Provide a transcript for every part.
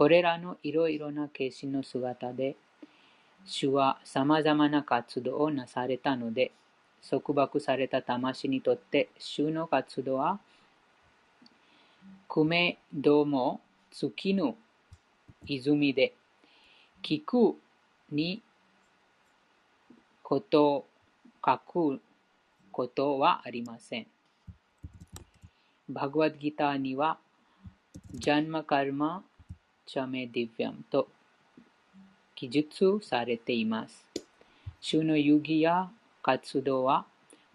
これらのいろいろな形身の姿で、主は様々な活動をなされたので、束縛された魂にとって主の活動は、くめども尽きぬ泉で、聞くにことを書くことはありません。バグワッドギターには、ジャンマカルマチャメディヴィアムと記述されています。主の遊戯や活動は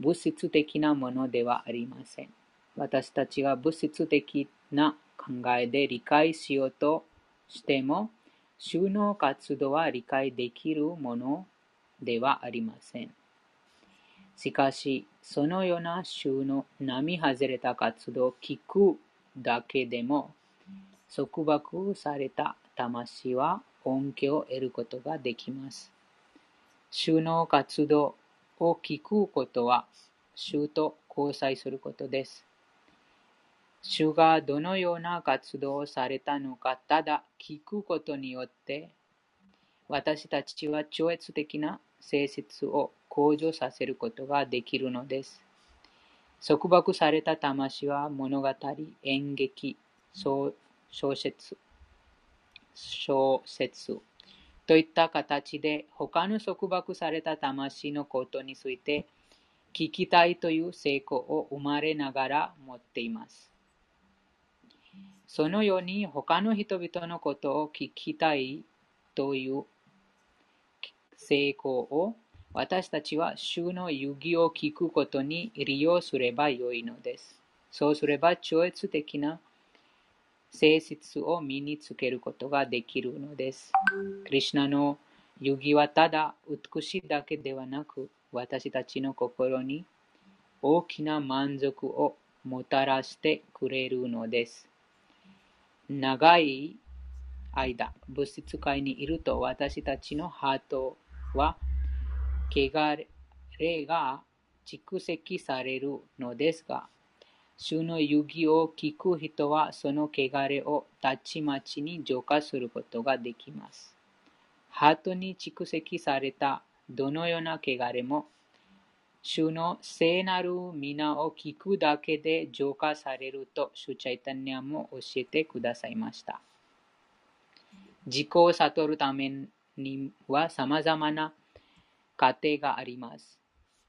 物質的なものではありません。私たちが物質的な考えで理解しようとしても、主の活動は理解できるものではありません。しかし、そのような主の並外れた活動を聞くだけでも、束縛された魂は恩恵を得ることができます。主の活動を聞くことは、主と交際することです。主がどのような活動をされたのか、ただ聞くことによって、私たちは超越的な性質を向上させることができるのです。束縛された魂は物語、演劇、小説、小説といった形で他の束縛された魂のことについて聞きたいという成功を生まれながら持っています。そのように他の人々のことを聞きたいという成功を私たちは主の遊戯を聞くことに利用すればよいのです。そうすれば超越的な性質を身につけることができるのです。クリュナの遊戯はただ美しいだけではなく、私たちの心に大きな満足をもたらしてくれるのです。長い間、物質界にいると私たちのハートは汚れが蓄積されるのですが、主の遊戯を聞く人はその汚れをたちまちに浄化することができます。ハートに蓄積されたどのような汚れも、主の聖なる皆を聞くだけで浄化されると、主チャイタニアも教えてくださいました。自己を悟るためには様々な過程があります。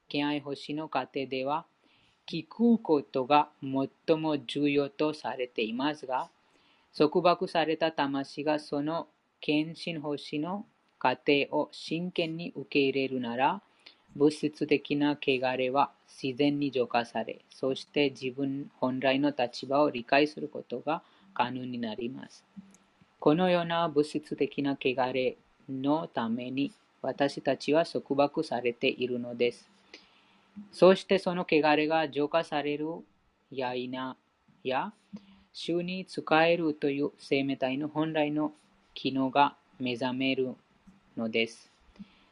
敬愛星の過程では、聞くことが最も重要とされていますが、束縛された魂がその献身星の過程を真剣に受け入れるなら、物質的な汚れは自然に浄化され、そして自分本来の立場を理解することが可能になります。このような物質的な汚れのために私たちは束縛されているのです。そしてその汚れが浄化されるや否や、主に使えるという生命体の本来の機能が目覚めるのです。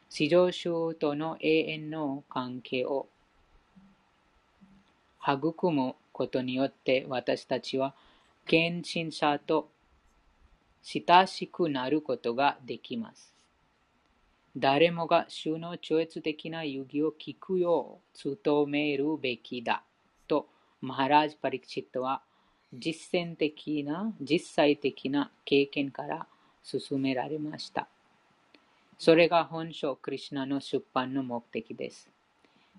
至上主との永遠の関係を育むことによって私たちは献身者と親しくなることができます。誰もが主の超越的な遊戯を聞くよう努めるべきだとマハラージ・パリクチットは実践的な実際的な経験から進められました。それが本書クリュナの出版の目的です。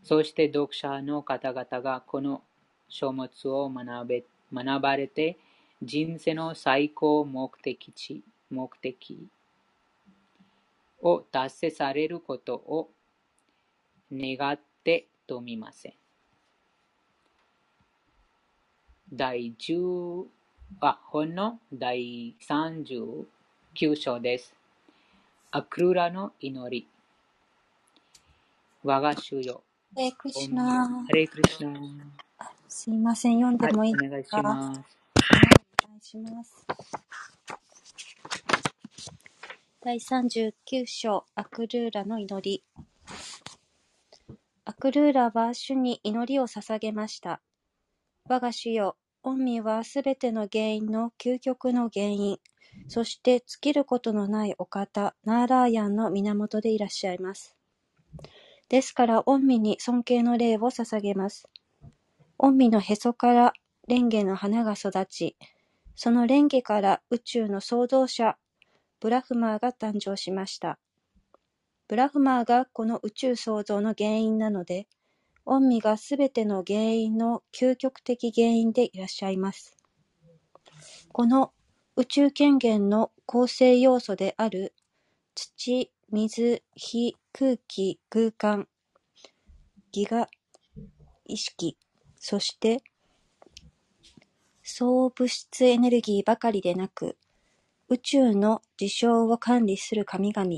そして読者の方々がこの書物を学べ学ばれて人生の最高目的地、目的を達成されることを願ってとみません。第10あ本の第39章です。アクルラの祈り。我が主よ。ハレクリシナ。ハレクリシナ。すいません、読んでもいいはい、お願いします。お願いします。第39章アクルーラの祈りアクルーラは主に祈りを捧げました。我が主よ、御身はすべての原因の究極の原因。そして尽きることのないお方、ナーラーヤンの源でいらっしゃいます。ですから、御身に尊敬の礼を捧げます。御身のへそから蓮華の花が育ち、その蓮華から宇宙の創造者、ブラフマーが誕生しました。ブラフマーがこの宇宙創造の原因なので、御身がすべての原因の究極的原因でいらっしゃいます。この宇宙権限の構成要素である土、水、火、空気、空間、ギガ、意識、そして総物質エネルギーばかりでなく、宇宙の事象を管理する神々、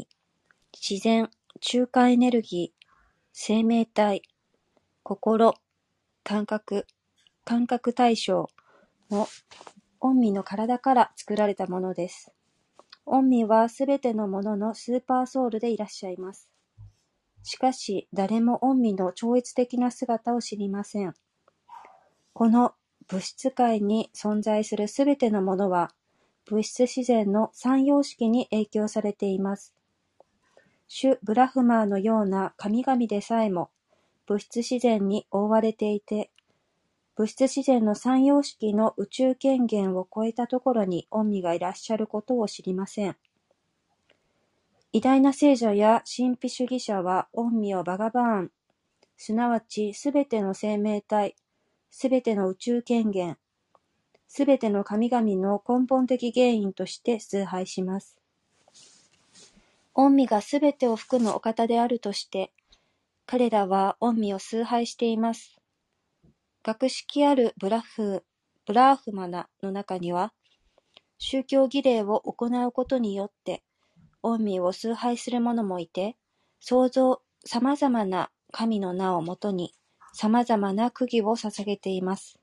自然、中間エネルギー、生命体、心、感覚、感覚対象も、御身の体から作られたものです。御身はすべてのもののスーパーソウルでいらっしゃいます。しかし、誰も御身の超越的な姿を知りません。この物質界に存在するすべてのものは、物質自然の三様式に影響されています。主ブラフマーのような神々でさえも、物質自然に覆われていて、物質自然の三様式の宇宙権限を超えたところに御身がいらっしゃることを知りません。偉大な聖者や神秘主義者は御身をバガバーン、すなわちすべての生命体、すべての宇宙権限、すべての神々の根本的原因として崇拝します。御身がすべてを含むお方であるとして、彼らは御身を崇拝しています。学識あるブラフブラーフマナの中には、宗教儀礼を行うことによって、御身を崇拝する者もいて、創造様々な神の名をもとに、様々な釘を捧げています。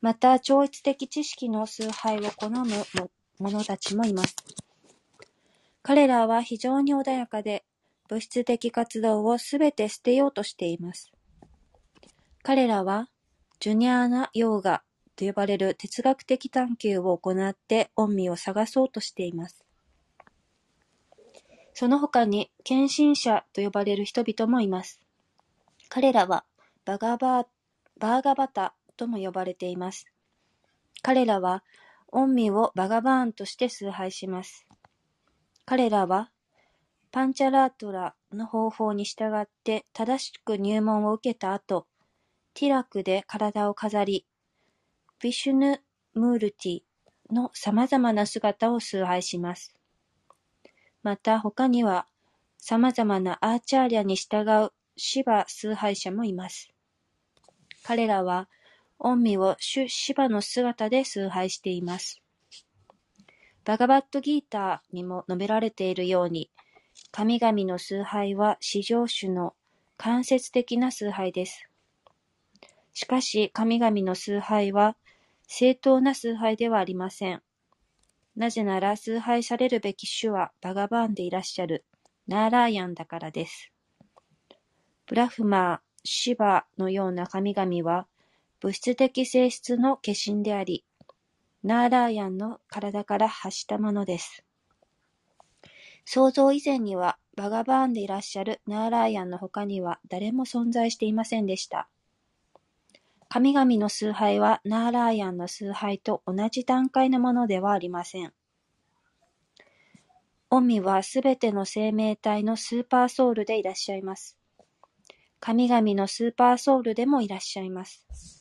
また、超越的知識の崇拝を好む者たちもいます。彼らは非常に穏やかで、物質的活動をすべて捨てようとしています。彼らは、ジュニアーナ・ヨーガと呼ばれる哲学的探求を行って恩義を探そうとしています。その他に、献身者と呼ばれる人々もいます。彼らはバガババーガバタとも呼ばれています。彼らは、恩義をバガバーンとして崇拝します。彼らは、パンチャラートラの方法に従って正しく入門を受けた後、ティラクで体を飾り、ビシュヌ・ムールティの様々な姿を崇拝します。また他には様々なアーチャーリアに従うシバ崇拝者もいます。彼らは、御身を主シバの姿で崇拝しています。バガバットギーターにも述べられているように、神々の崇拝は至上主の間接的な崇拝です。しかし、神々の崇拝は正当な崇拝ではありません。なぜなら崇拝されるべき主はバガバーンでいらっしゃるナーラーヤンだからです。ブラフマー、シバのような神々は、物質的性質の化身であり、ナーラーヤンの体から発したものです。創造以前には、バガバーンでいらっしゃるナーラーヤンの他には誰も存在していませんでした。神々の崇拝はナーラーヤンの崇拝と同じ段階のものではありません。オミはすべての生命体のスーパーソウルでいらっしゃいます。神々のスーパーソウルでもいらっしゃいます。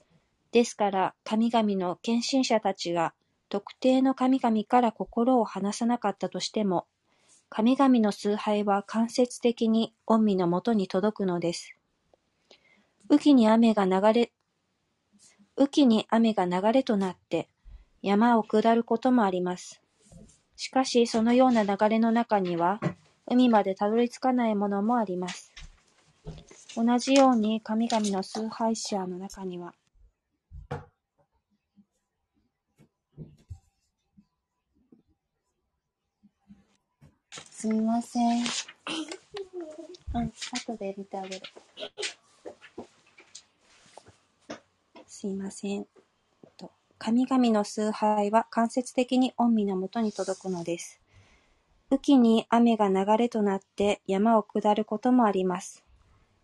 ですから、神々の献身者たちが特定の神々から心を離さなかったとしても、神々の崇拝は間接的に御身のもとに届くのです。雨季に雨が流れ、雨季に雨が流れとなって山を下ることもあります。しかし、そのような流れの中には、海までたどり着かないものもあります。同じように神々の崇拝者の中には、すみません。うん、後で見てあげる。すいません。と神々の崇拝は間接的に御身のもとに届くのです。雨季に雨が流れとなって山を下ることもあります。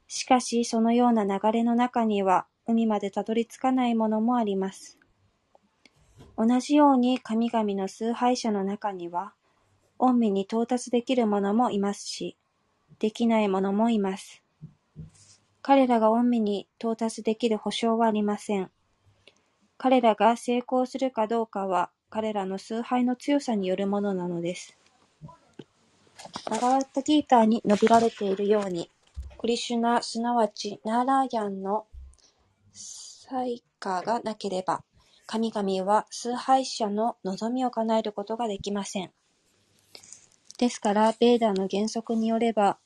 しかし、そのような流れの中には、海までたどり着かないものもあります。同じように神々の崇拝者の中には、御身に到達できる者もいますし、できない者もいます。彼らが御身に到達できる保証はありません。彼らが成功するかどうかは、彼らの崇拝の強さによるものなのです。バガワッタギーターに述べられているように、クリシュナ、すなわちナーラーヤンの才華がなければ、神々は崇拝者の望みを叶えることができません。ですから、ベーダーの原則によれば、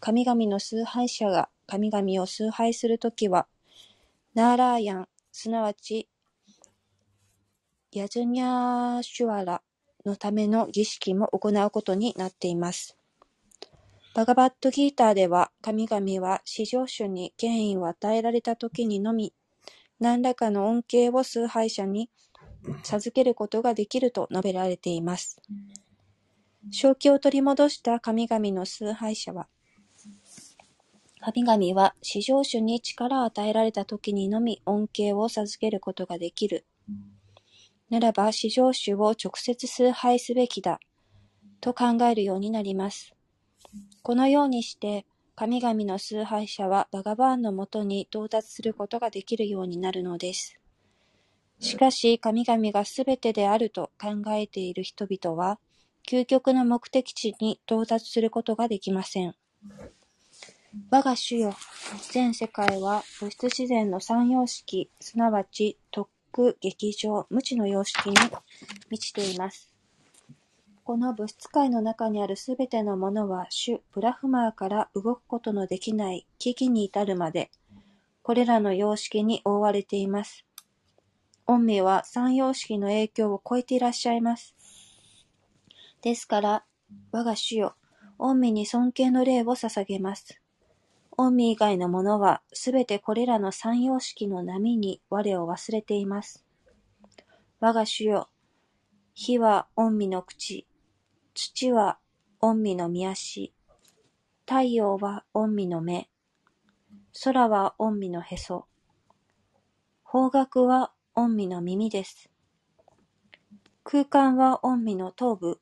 神々の崇拝者が神々を崇拝するときは、ナーラーヤン、すなわち、ヤジュニャーシュワラのための儀式も行うことになっています。バガバットギーターでは、神々は至上主に権威を与えられた時にのみ、何らかの恩恵を崇拝者に授けることができると述べられています。正気を取り戻した神々の崇拝者は、神々は至上主に力を与えられた時にのみ恩恵を授けることができる。ならば至上主を直接崇拝すべきだ、と考えるようになります。このようにして、神々の崇拝者はバガバーンのもとに到達することができるようになるのです。しかし、神々がすべてであると考えている人々は、究極の目的地に到達することができません。我が主よ、全世界は物質自然の三様式、すなわち特区、劇場、無知の様式に満ちています。この物質界の中にあるすべてのものは主ブラフマーから動くことのできない危機に至るまで、これらの様式に覆われています。御身は三様式の影響を超えていらっしゃいます。ですから、我が主よ、御身に尊敬の礼を捧げます。御身以外のものは、すべてこれらの三様式の波に我を忘れています。我が主よ、火は御身の口、土は御身の見足、太陽は御身の目、空は御身のへそ、方角は御身の耳です。空間は御身の頭部、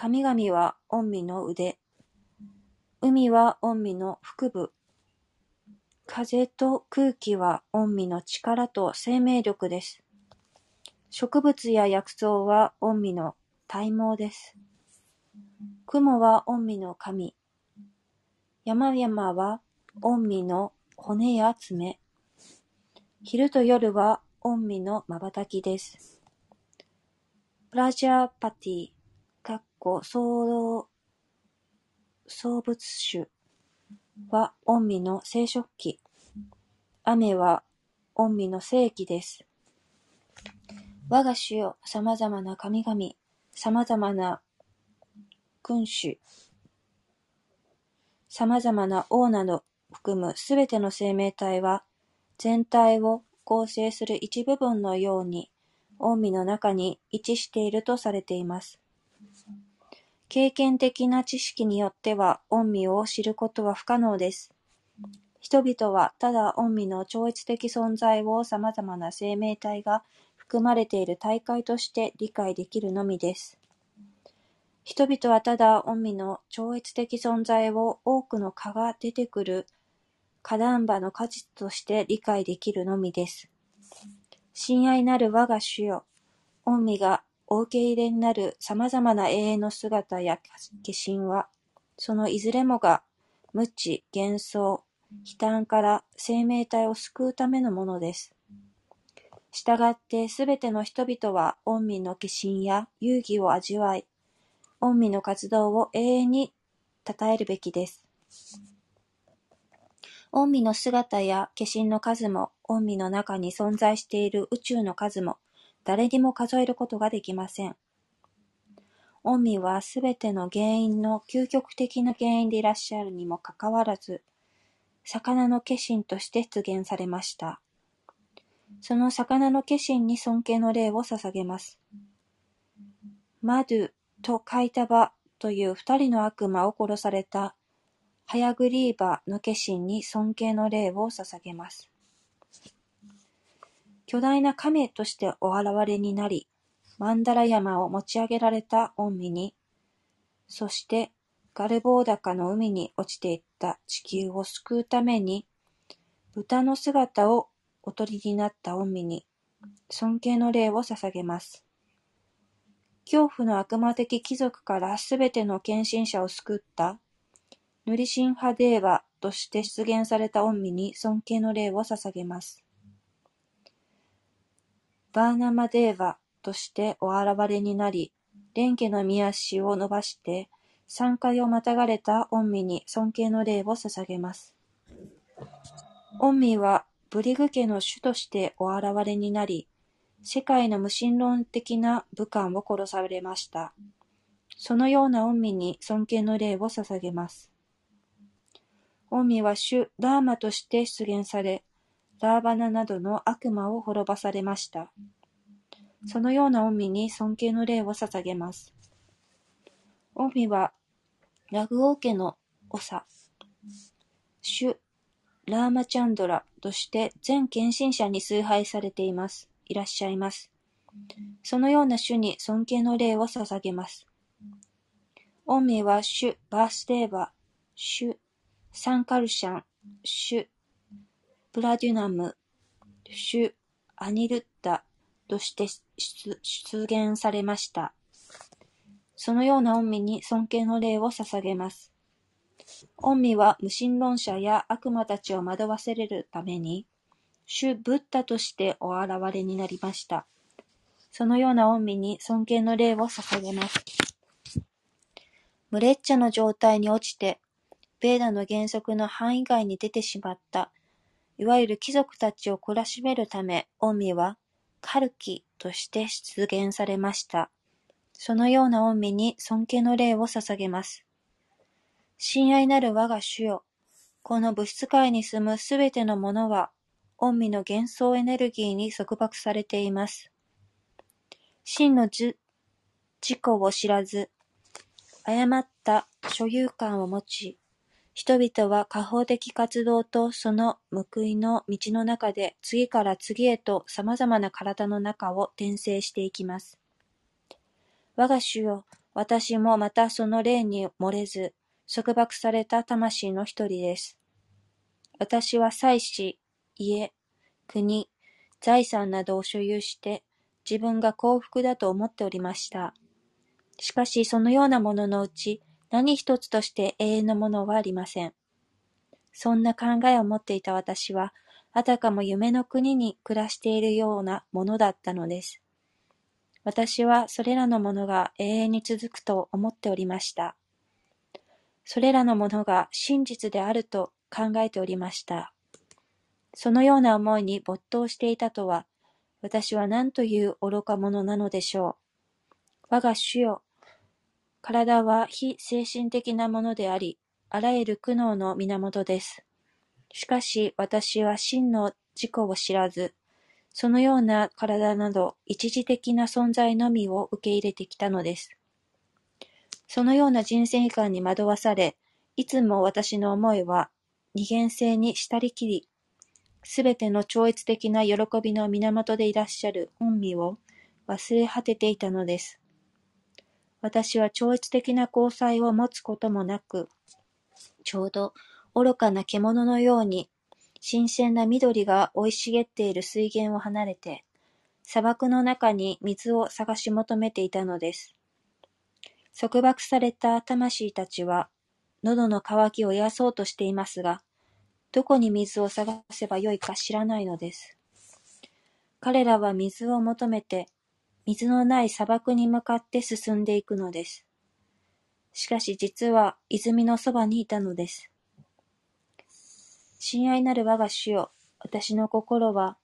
神々は御身の腕。海は御身の腹部。風と空気は御身の力と生命力です。植物や薬草は御身の体毛です。雲は御身の神。山々は御身の骨や爪。昼と夜は御身の瞬きです。プラジャーパティ個創物種は御身の生殖器。雨は御身の世紀です。我が主よ、様々な神々、様々な君主、様々な王など含むすべての生命体は、全体を構成する一部分のように、御身の中に位置しているとされています。経験的な知識によっては、御身を知ることは不可能です。人々はただ御身の超越的存在を様々な生命体が含まれている大会として理解できるのみです。人々はただ御身の超越的存在を多くの蚊が出てくる花壇場の果実として理解できるのみです。親愛なる我が主よ、御身がお受け入れになる様々な永遠の姿や化身は、そのいずれもが無知、幻想、悲嘆から生命体を救うためのものです。したがってすべての人々は御身の化身や遊戯を味わい、御身の活動を永遠に称えるべきです。御身の姿や化身の数も、御身の中に存在している宇宙の数も、誰にも数えることができません。御身はすべての原因の究極的な原因でいらっしゃるにもかかわらず、魚の化身として出現されました。その魚の化身に尊敬の礼を捧げます。マドゥとカイタバという二人の悪魔を殺されたハヤグリーバの化身に尊敬の礼を捧げます。巨大な亀としてお現れになり、マンダラ山を持ち上げられた御身に、そしてガルボーダカの海に落ちていった地球を救うために、豚の姿をお取りになった御身に、尊敬の礼を捧げます。恐怖の悪魔的貴族からすべての献身者を救った、ヌリシンハデーバとして出現された御身に尊敬の礼を捧げます。バーナマデーバとしてお現れになり、蓮家の御足を伸ばして、山海をまたがれた御身に尊敬の礼を捧げます。御身はブリグ家の主としてお現れになり、世界の無神論的な武官を殺されました。そのような御身に尊敬の礼を捧げます。御身は主ラーマとして出現され、ラーバナなどの悪魔を滅ばされました。そのような御身に尊敬の礼を捧げます。御身はラグオー家の長、主ラーマチャンドラとして全献身者に崇拝されています。いらっしゃいます。そのような主に尊敬の礼を捧げます。御身は主バースデーバ、主サンカルシャン、主プラデュナム、主アニルッタとして出出現されました。そのような御身に尊敬の礼を捧げます。御身は無神論者や悪魔たちを惑わせれるために、主ブッダとしてお現れになりました。そのような御身に尊敬の礼を捧げます。ムレッチャの状態に落ちて、ベーダの原則の範囲外に出てしまった、いわゆる貴族たちを懲らしめるため、御身はカルキとして出現されました。そのような御身に尊敬の礼を捧げます。親愛なる我が主よ、この物質界に住むすべてのものは、御身の幻想エネルギーに束縛されています。真の自自己を知らず、誤った所有感を持ち、人々は下方的活動とその報いの道の中で次から次へと様々な体の中を転生していきます。我が主よ、私もまたその霊に漏れず、束縛された魂の一人です。私は妻子、家、国、財産などを所有して、自分が幸福だと思っておりました。しかしそのようなもののうち、何一つとして永遠のものはありません。そんな考えを持っていた私は、あたかも夢の国に暮らしているようなものだったのです。私はそれらのものが永遠に続くと思っておりました。それらのものが真実であると考えておりました。そのような思いに没頭していたとは、私は何という愚か者なのでしょう。我が主よ、体は非精神的なものであり、あらゆる苦悩の源です。しかし私は真の自己を知らず、そのような体など一時的な存在のみを受け入れてきたのです。そのような人生観に惑わされ、いつも私の思いは二元性にしたりきり、すべての超越的な喜びの源でいらっしゃる御身を忘れ果てていたのです。私は超越的な交際を持つこともなく、ちょうど愚かな獣のように、新鮮な緑が生い茂っている水源を離れて、砂漠の中に水を探し求めていたのです。束縛された魂たちは、喉の渇きを癒そうとしていますが、どこに水を探せばよいか知らないのです。彼らは水を求めて、水のない砂漠に向かって進んでいくのです。しかし実は泉のそばにいたのです。親愛なる我が主よ、私の心は、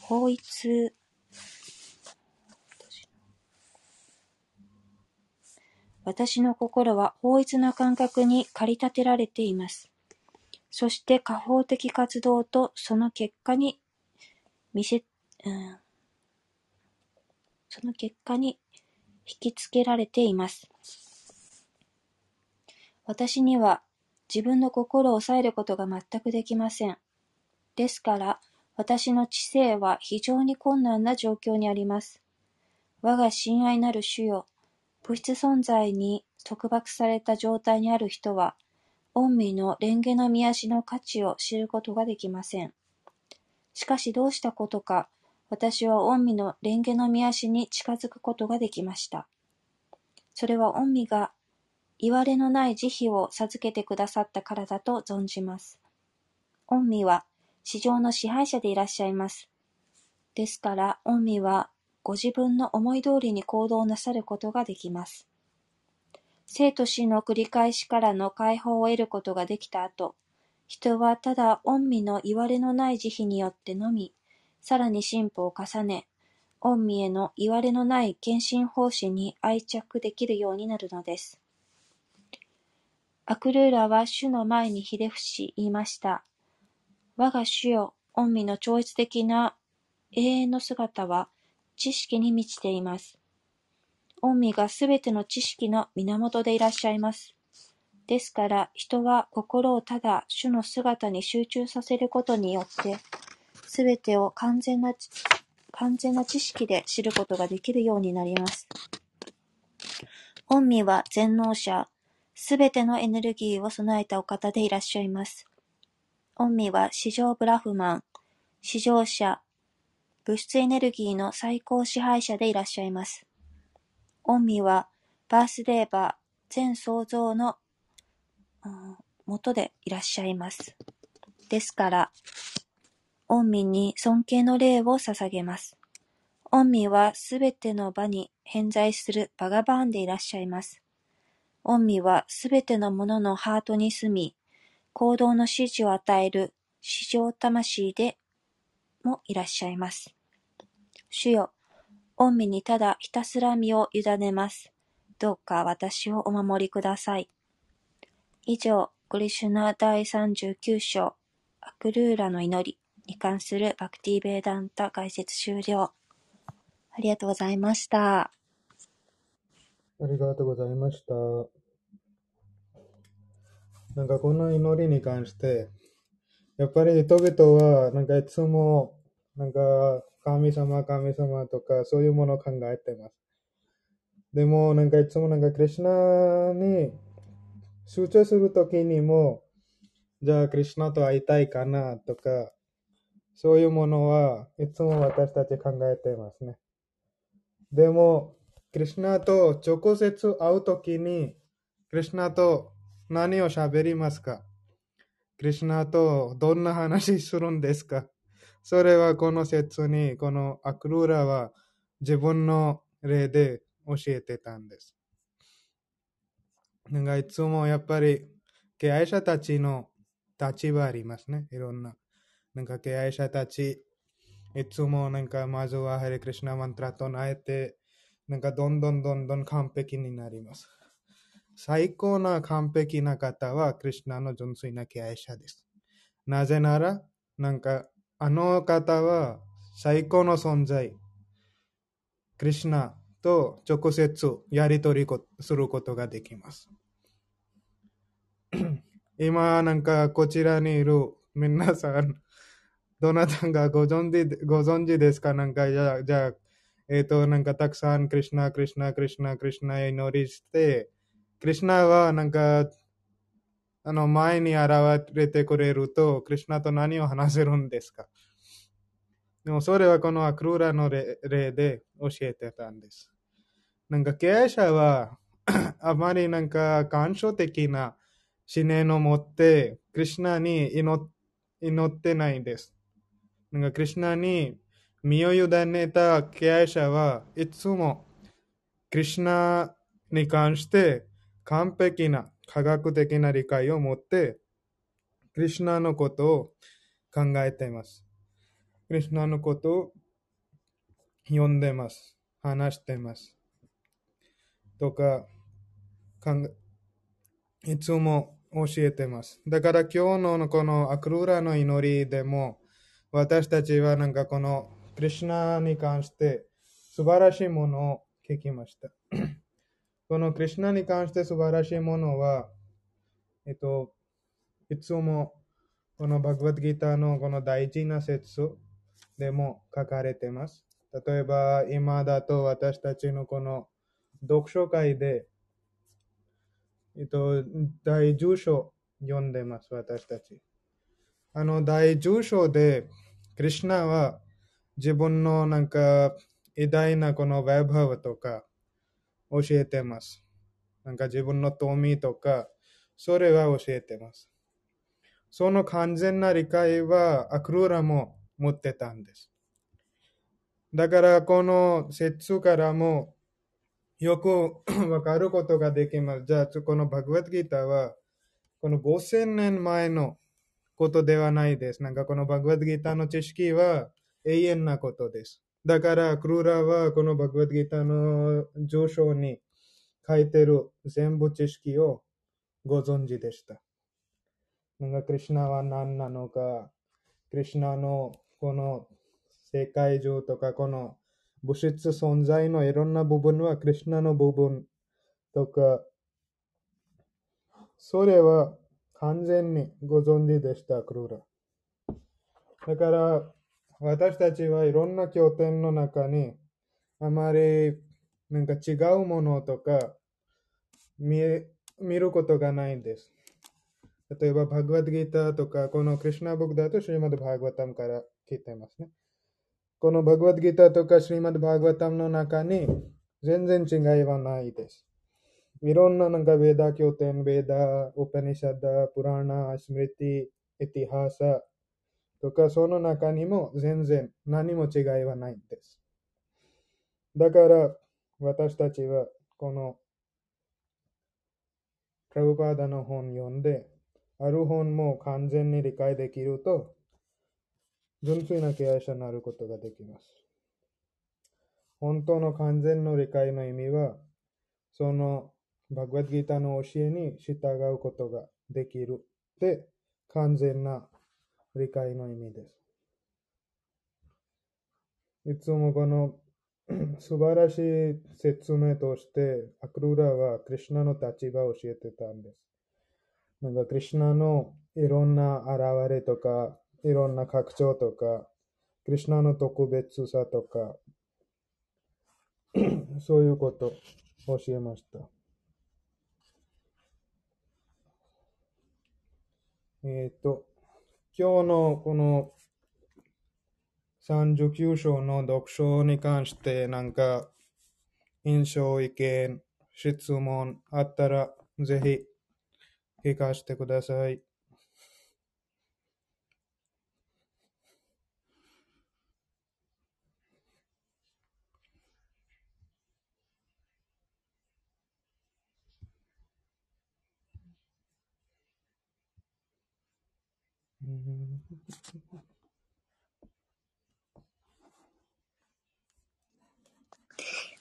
法一私の心は法一な感覚に駆り立てられています。そして過法的活動とその結果に見せ、うん、その結果に引きつけられています。私には自分の心を抑えることが全くできません。ですから、私の知性は非常に困難な状況にあります。我が親愛なる主よ、物質存在に束縛された状態にある人は、御身の蓮華の見足の価値を知ることができません。しかしどうしたことか、私は御身の蓮華の見足に近づくことができました。それは御身が、いわれのない慈悲を授けてくださったからだと存じます。御身は、市場の支配者でいらっしゃいます。ですから、御身は、ご自分の思い通りに行動なさることができます。生と死の繰り返しからの解放を得ることができた後、人はただ御身のいわれのない慈悲によってのみ、さらに進歩を重ね、御身へのいわれのない献身奉仕に愛着できるようになるのです。アクルーラは主の前にひれ伏し言いました。我が主よ、御身の超越的な永遠の姿は知識に満ちています。御身がすべての知識の源でいらっしゃいます。ですから、人は心をただ主の姿に集中させることによって、すべてを完全な、完全な知識で知ることができるようになります。御身は全能者、すべてのエネルギーを備えたお方でいらっしゃいます。御身は市場ブラフマン、市場者、物質エネルギーの最高支配者でいらっしゃいます。御身はバースデーバー、全創造の、うん元でいらっしゃいます。ですから、御身に尊敬の礼を捧げます。御身はすべての場に偏在するバガバーンでいらっしゃいます。御身はすべてのもののハートに住み、行動の指示を与える至上魂でもいらっしゃいます。主よ、御身にただひたすら身を委ねます。どうか私をお守りください。以上、クリシュナ第39章、アクルーラの祈りに関するバクティーベーダンタ解説終了。ありがとうございました。ありがとうございました。なんかこの祈りに関して、やっぱり人々はなんかいつもなんか神様神様とかそういうものを考えてます。でもなんかいつもなんかクリシュナに集中するときにも、じゃあクリシュナと会いたいかなとか、そういうものはいつも私たち考えてますね。でも、クリシュナと直接会うときに、クリシュナと何を喋りますか？クリシュナとどんな話するんですか？それはこの説に、このアクルーラは自分の例で教えてたんです。なんかいつもやっぱり経営者たちの立場ありますね。いろんな。なんか経営者たち、いつもなんかまずはハレクリシュナマントラとなえて、なんかどんどんどんどん完璧になります。最高な完璧な方はクリシュナの純粋な経営者です。なぜなら、なんかあの方は最高の存在。クリシュナと直接やり取りすることができます。今なんかこちらにいる皆さん、どなたがご存知ご存知ですかなんかじゃあ、じゃあ、えっ、と、なんかたくさんクリシュナ、クリシュナ、クリシュナ、クリシュナ祈りして、クリシュナはなんか、あの前に現れてくれると、クリシュナと何を話せるんですか？でもそれはこのアクルーラの例で教えてたんです。なんか経営者は あまりなんか感傷的な思念を持って、クリシュナに祈ってないんです。なんかクリシュナに身を委ねた経営者はいつもクリシュナに関して完璧な科学的な理解を持って、クリシュナのことを考えています。クリシュナのことを読んでます。話してます。とか、考えいつも教えてます。だから今日のこのアクルーラの祈りでも、私たちはなんかこのクリシナに関して素晴らしいものを聞きました。このクリシナに関して素晴らしいものは、えっと、いつもこのバグワッドギターのこの大事な説でも書かれています。例えば今だと私たちのこの読書会で、えっと、第10章読んでます、私たち。あの第10章で、クリシナは自分のなんか偉大なこのウェブハブとか教えてます。なんか自分の富とか、それは教えてます。その完全な理解はアクルーラも持ってたんです。だからこの説からもよく わかることができます。じゃあ、このバグワッドギーターは、この5000年前のことではないです。なんかこのバグワッドギーターの知識は永遠なことです。だから、クルーラーはこのバグワッドギターの上章に書いてる全部知識をご存知でした。なんかクリシナは何なのか、クリシナのこの世界中とかこの物質存在のいろんな部分はクリシナの部分とか、それは完全にご存知でした、クルーラ。だから、私たちはいろんな経典の中に、あまりなんか違うものとか見え見ることがないんです。例えば、バグワッドギーターとか、このクリシナブックだと、シリマド・バーグワタムから聞いてますね。このバグワッドギーターとかシリマド・バーグワタムの中に全然違いはないです。いろんななんかベーダ経典、ベーダ、オペニシャダ、プラーナ、スムリティ、エティハーサとか、その中にも全然何も違いはないんです。だから、私たちはこのプラブパーダの本読んで、ある本も完全に理解できると、純粋な経営者になることができます。本当の完全の理解の意味は、そのバグワッドギターの教えに従うことができるって完全な理解の意味です。いつもこの 素晴らしい説明として、アクルーラはクリシナの立場を教えてたんです。なんかクリシナのいろんな現れとか、いろんな拡張とか、クリシナの特別さとか、そういうことを教えました。えっ、と、今日のこの39章の読書に関してなんか印象、意見、質問あったらぜひ聞かせてください。ハ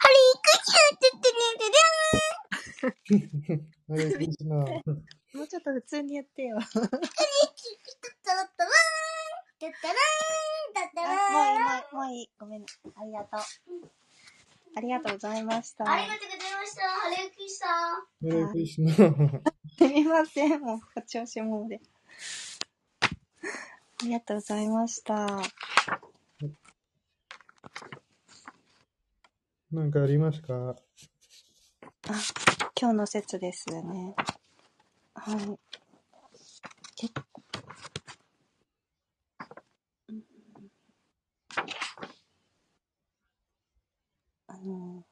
リークシューってってねてハレクリシナ。もうちょっと普通にやってよ。タラッタラーンタッタラーンタッタラーンもういい、もういい。ごめん。ありがとう。ありがとうございました。ありがとうございました。ハレクリハレクリシナ。すみません。もう、お調子者で。ありがとうございました。なんかありますか？あ、今日の説ですね。はい。あの、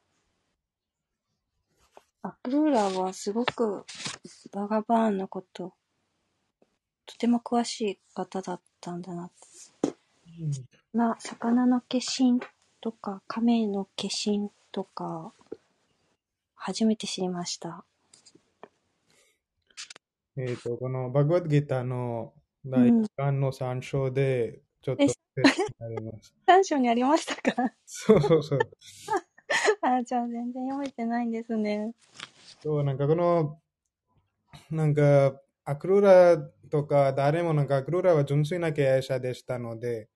アクルーラはすごくバガバーンのこと、とても詳しい方だったんだな。な、魚の化身とか、亀の化身とか、初めて知りました。えっ、と、このバグワッドギターの第1巻の3章でちょっとえ説明あります。短章にありましたか？そうそうそう。あ、じゃあ全然読めてないんですね。そう、なんかこの、なんか、アクルラとか誰もなんかアクルラは純粋な経営者でしたので、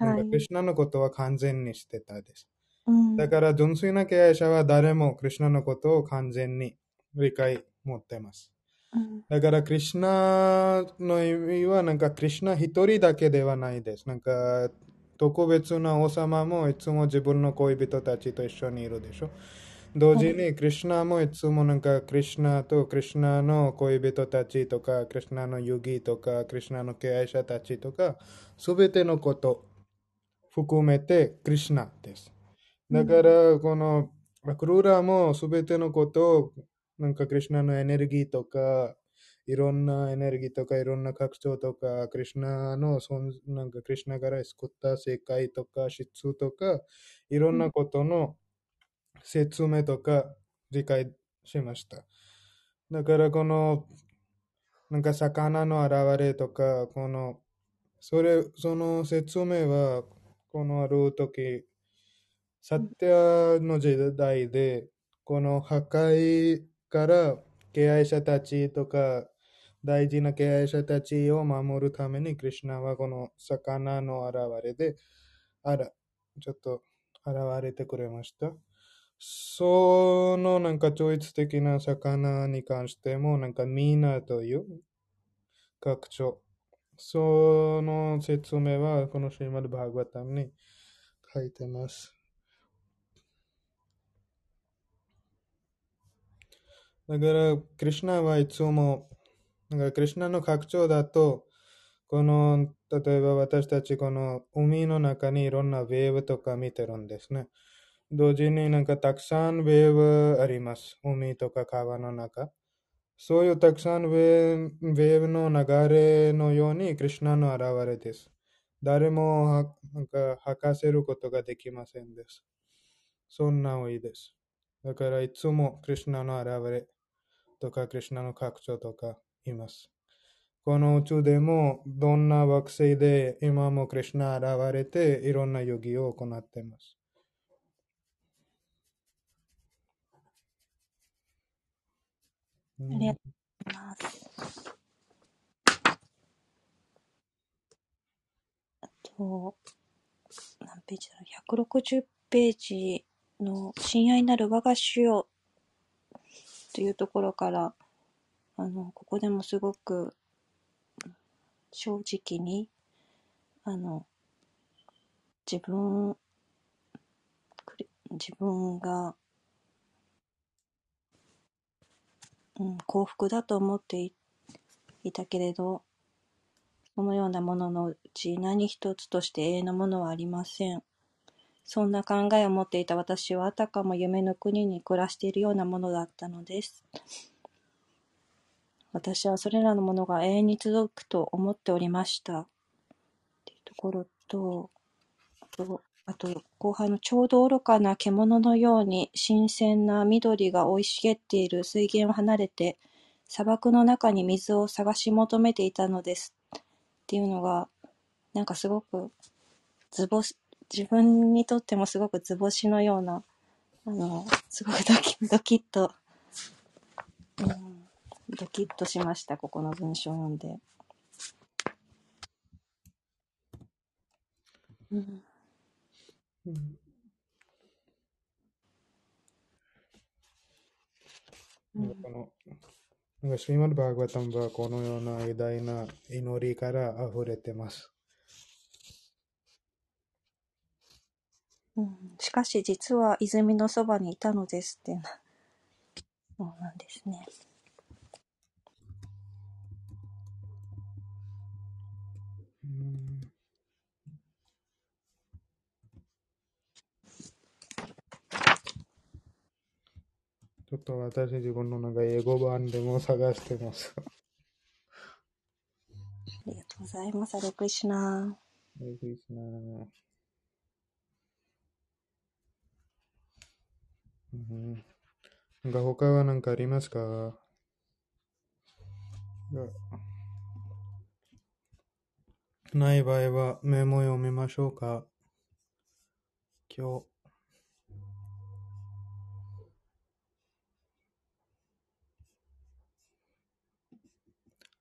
なんかはいクリシュナのことは完全にしてたです。うんだから純粋な経営者は誰もクリシュナのことを完全に理解持ってます。うんだから、クリシュナの意味は、なんか、クリシュナ一人だけではないです。なんか、特別な王様もいつも自分の恋人たちと一緒にいるでしょ。同時に、クリシュナもいつもなんか、クリシュナとクリシュナの恋人たちとか、クリシュナの遊戯とか、クリシュナの敬愛者たちとか、すべてのこと含めてクリシュナです。だから、この、クルーラもすべてのことを、なんかクリシュナのエネルギーとか、いろんなエネルギーとか、いろんな拡張とか、クリシュナの、なんかクリシュナから作った世界とか、質とか、いろんなことの説明とか理解しました。だから、この、なんか魚の現れとか、この、それ、その説明は、このある時、サテアの時代で、この破壊から敬愛者たちとか、大事な敬愛者たちを守るために、クリシュナはこの魚の現れで、あら、ちょっと現れてくれました。そのなんか超越的な魚に関しても、なんかミーナという拡張。その説明はこのシーマルバーグワタムに書いてます。だから、クリシュナはいつも、なんかクリシュナの拡張だと、この、例えば私たちこの海の中にいろんなウェーブとか見てるんですね。同時になんかたくさんウェーブあります。海とか川の中。そういうたくさんウェーブの流れのようにクリシュナの現れです。誰もはなんか吐かせることができませんです。そんな多いです。だからいつもクリシュナの現れとかクリシュナの拡張とかいます。この宇宙でもどんな惑星で今もクリシュナ現れていろんなヨギを行っています。うんありがとうございます。あと、何ページだろう ?160 ページの親愛なる我が主よというところから、あの、ここでもすごく正直に、あの、自分、自分が、うん、幸福だと思っていたけれど、そのようなもののうち何一つとして永遠のものはありません。そんな考えを持っていた私はあたかも夢の国に暮らしているようなものだったのです。私はそれらのものが永遠に続くと思っておりました。っていうところと、あと、あと後半のちょうど愚かな獣のように新鮮な緑が生い茂っている水源を離れて砂漠の中に水を探し求めていたのですっていうのがなんかすごく図星自分にとってもすごく図星のようなあのすごくドキ ドキッと、うん、ドキッとしましたここの文章を読んで。うんうんうんこのなんかシーマルバーグワタムはこのような偉大な祈りから溢れてます。うん、しかし実は泉のそばにいたのですってなそうなんですね。ちょっと私自分のなんか英語版でも探してます。ありがとうございます。アレクリシュナ。えぐいっすなぁうんなんか他は何かありますか？がない場合はメモ読みましょうか今日。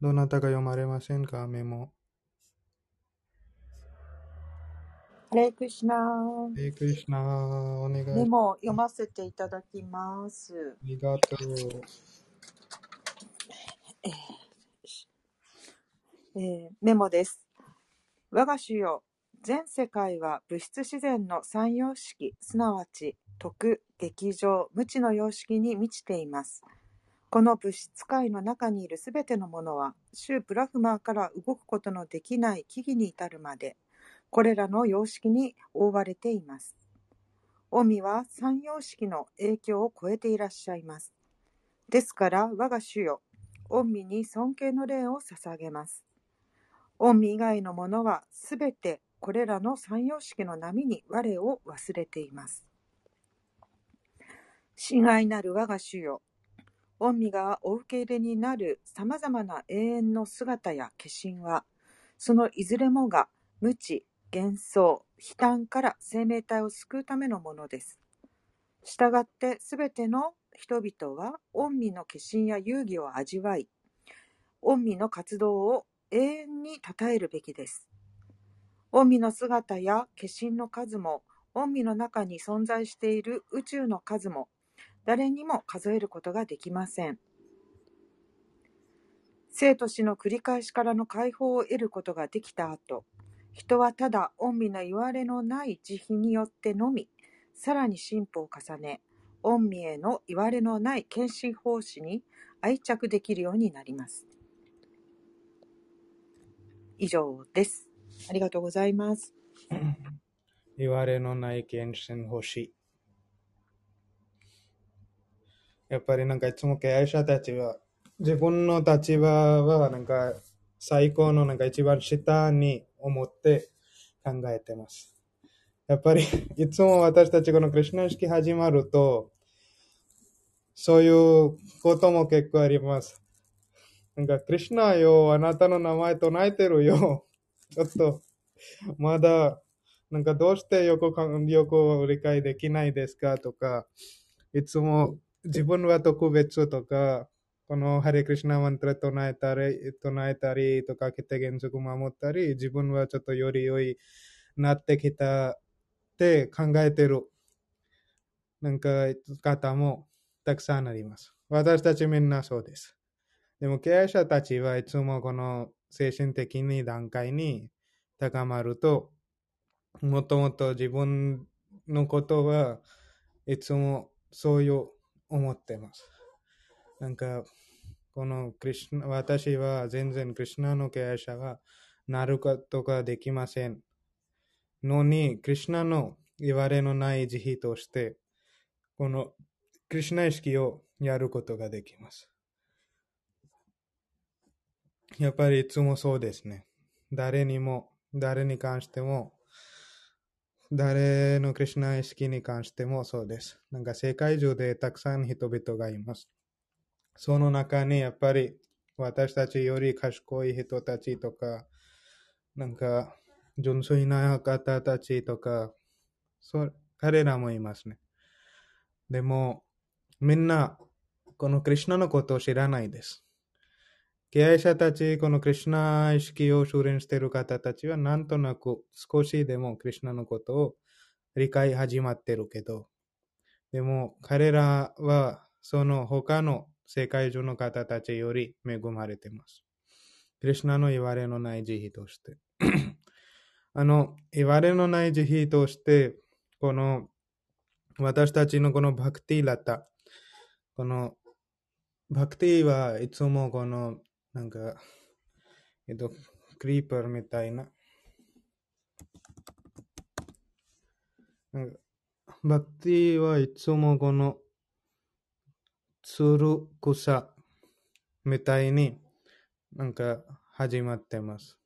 どなたが読まれませんか？メモ。ハレークリシナー。えー、クリシナー、お願い。メモを読ませていただきます。ありがとう。えーメモです。我が主よ、全世界は物質自然の三様式、すなわち徳、劇場、無知の様式に満ちています。この物質界の中にいるすべてのものは、シュープラフマーから動くことのできない木々に至るまで、これらの様式に覆われています。オミは三様式の影響を超えていらっしゃいます。ですから、我が主よ、御身に尊敬の礼を捧げます。御身以外のものはすべてこれらの三様式の波に我を忘れています。死骸なる我が主よ、御身がお受け入れになるさまざまな永遠の姿や化身は、そのいずれもが無知、幻想、悲嘆から生命体を救うためのものです。したがってすべての人々は御身の化身や遊戯を味わい、御身の活動を永遠に称えるべきです。御身の姿や化身の数も、御身の中に存在している宇宙の数も、誰にも数えることができません。生と死の繰り返しからの解放を得ることができた後、人はただ御身の言われのない慈悲によってのみ、さらに進歩を重ね、御身への言われのない献身奉仕に愛着できるようになります。以上です。ありがとうございます。言われのない献身欲しい。やっぱりなんかいつも経営者たちは自分の立場はなんか最高のなんか一番下に思って考えてます。やっぱり いつも私たちこのクリュナ式始まるとそういうことも結構あります。なんかクリュナよ、あなたの名前唱えてるよ。ちょっとまだなんかどうしてよくかよく理解できないですかとか、いつも自分は特別とか、このハレクリシナマントラ唱えたり、唱えたりとか、規定原則守ったり、自分はちょっとより良いなってきたって考えてる、なんか方もたくさんあります。私たちみんなそうです。でも経営者たちはいつもこの精神的に段階に高まると、もともと自分のことはいつもそういう思ってます。なんか、このクリシナ、私は全然クリシナの経営者がなることができません。のに、クリシナの言われのない慈悲として、このクリシナ意識をやることができます。やっぱりいつもそうですね。誰にも、誰に関しても、誰のクリシナ意識に関してもそうです。なんか世界中でたくさん人々がいます。その中にやっぱり私たちより賢い人たちとか、なんか純粋な方たちとか、そ彼らもいますね。でも、みんなこのクリシナのことを知らないです。経営者たち、このクリシナ意識を修練している方たちは、なんとなく少しでもクリシナのことを理解始まっているけど、でも彼らはその他の世界中の方たちより恵まれています。クリシナの言われのない慈悲として。あの、言われのない慈悲として、この私たちのこのバクティラタ、このバクティはいつもこのなんか、えっと、クリーパーみたいな。なんかバクティはいつもこの、ツル草みたいになんか始まってます。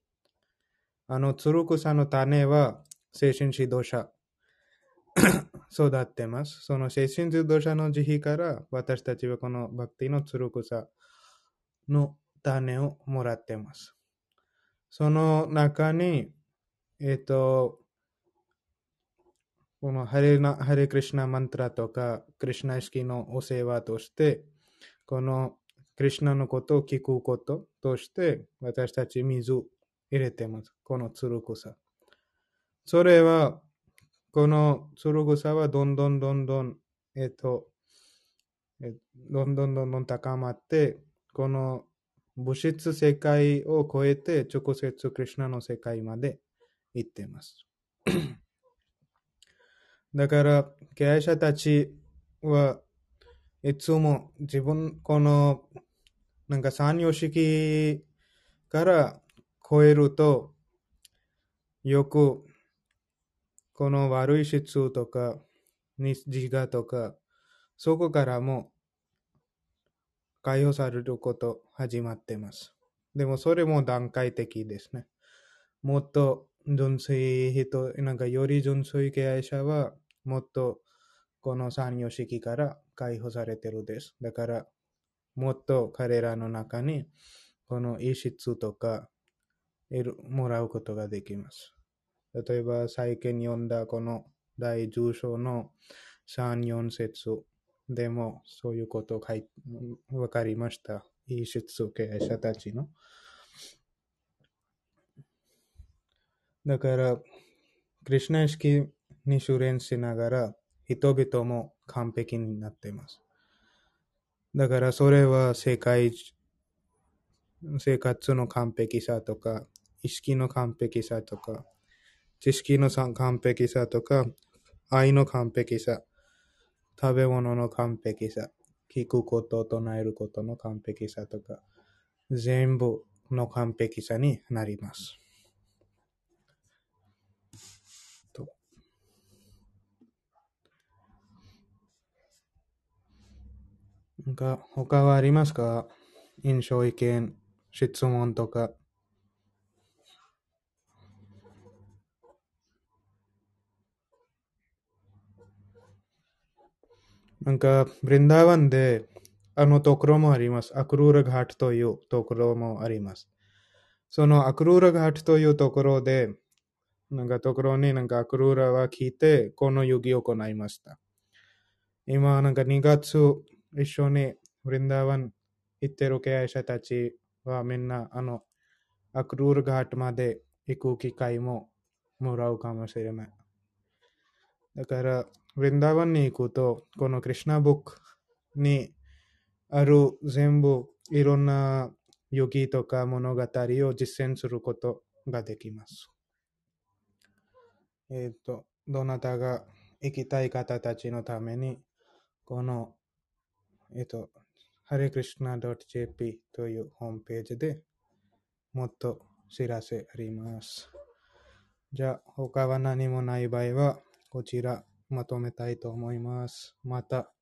あのツル草の種は精神指導者 育ってます。その精神指導者の慈悲から私たちはこのバクティのツル草の種をもらってます。その中に、えっ、と、このハレナハレクリシナマントラとか、クリシナ意識のお世話として、このクリシナのことを聞くこととして、私たち水入れてます。このつる草。それは、このつる草はどんどんどんどん、えっと、どんどんどんどん高まって、この物質世界を超えて直接クリシナの世界まで行っています。だから、経営者たちはいつも自分、この、なんか三様式から超えると、よく、この悪い質とか、自我とか、そこからも解放されること始まってます。でもそれも段階的ですね。もっと純粋人、なんかより純粋経営者は、もっとこの三様式から解放されてるです。だから、もっと彼らの中に、この意質とか、もらうことができます。例えば、最近読んだこの第10章の3、4節でもそういうことを書いわかりました。意質経営者たちの。だから、クリュナ意識に修練しながら、人々も完璧になっています。だからそれは世界、生活の完璧さとか、意識の完璧さとか、知識の完璧さとか、愛の完璧さ、食べ物の完璧さ、聞くこと、唱えることの完璧さとか、全部の完璧さになります。となんか他はありますか？印象意見、質問とか。なんか、ブリンダーワンで、あのところもあります。アクルーラガハトというところもあります。そのアクルーラガハトというところで、なんかところになんかアクルーラは聞いて、この遊戯を行いました。今、なんか2月一緒にブリンダーワン行ってる経営者たちはみんなあのアクルールガートまで行く機会ももらうかもしれない。だから、ブリンダーワンに行くと、このクリシナブックにある全部いろんな遊戯とか物語を実践することができます。えっ、と、どなたが行きたい方たちのために、この、えっ、と、harekrishna.jp というホームページでもっと知らせあります。じゃあ、他は何もない場合は、こちらまとめたいと思います。また、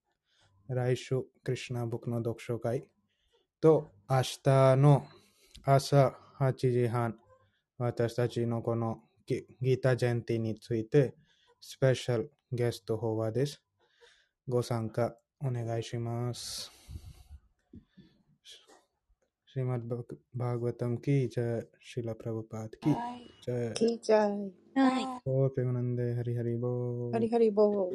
来週、クリシナブックの読書会と、明日の朝8時半、私たちのこのギギタージェンティについて、スペシャルゲストフォワーです。ご参加お願いします。श्रीमद् भागवतम की जय शिला प्रभुपाद की जय 聞い ちゃい。は